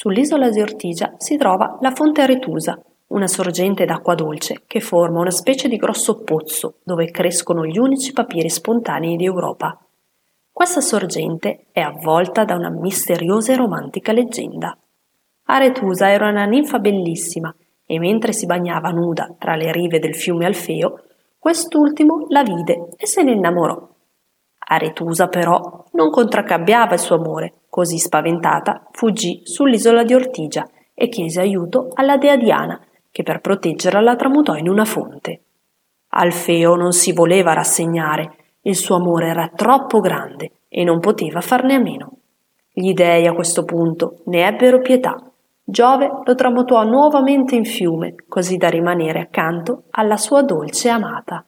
Sull'isola di Ortigia si trova la Fonte Aretusa, una sorgente d'acqua dolce che forma una specie di grosso pozzo dove crescono gli unici papiri spontanei d'Europa. Questa sorgente è avvolta da una misteriosa e romantica leggenda. Aretusa era una ninfa bellissima e mentre si bagnava nuda tra le rive del fiume Alfeo, quest'ultimo la vide e se ne innamorò. Aretusa però non contraccabbiava il suo amore, così spaventata fuggì sull'isola di Ortigia e chiese aiuto alla dea Diana, che per proteggerla la tramutò in una fonte. Alfeo non si voleva rassegnare, il suo amore era troppo grande e non poteva farne a meno. Gli dei a questo punto ne ebbero pietà. Giove lo tramutò nuovamente in fiume, così da rimanere accanto alla sua dolce amata.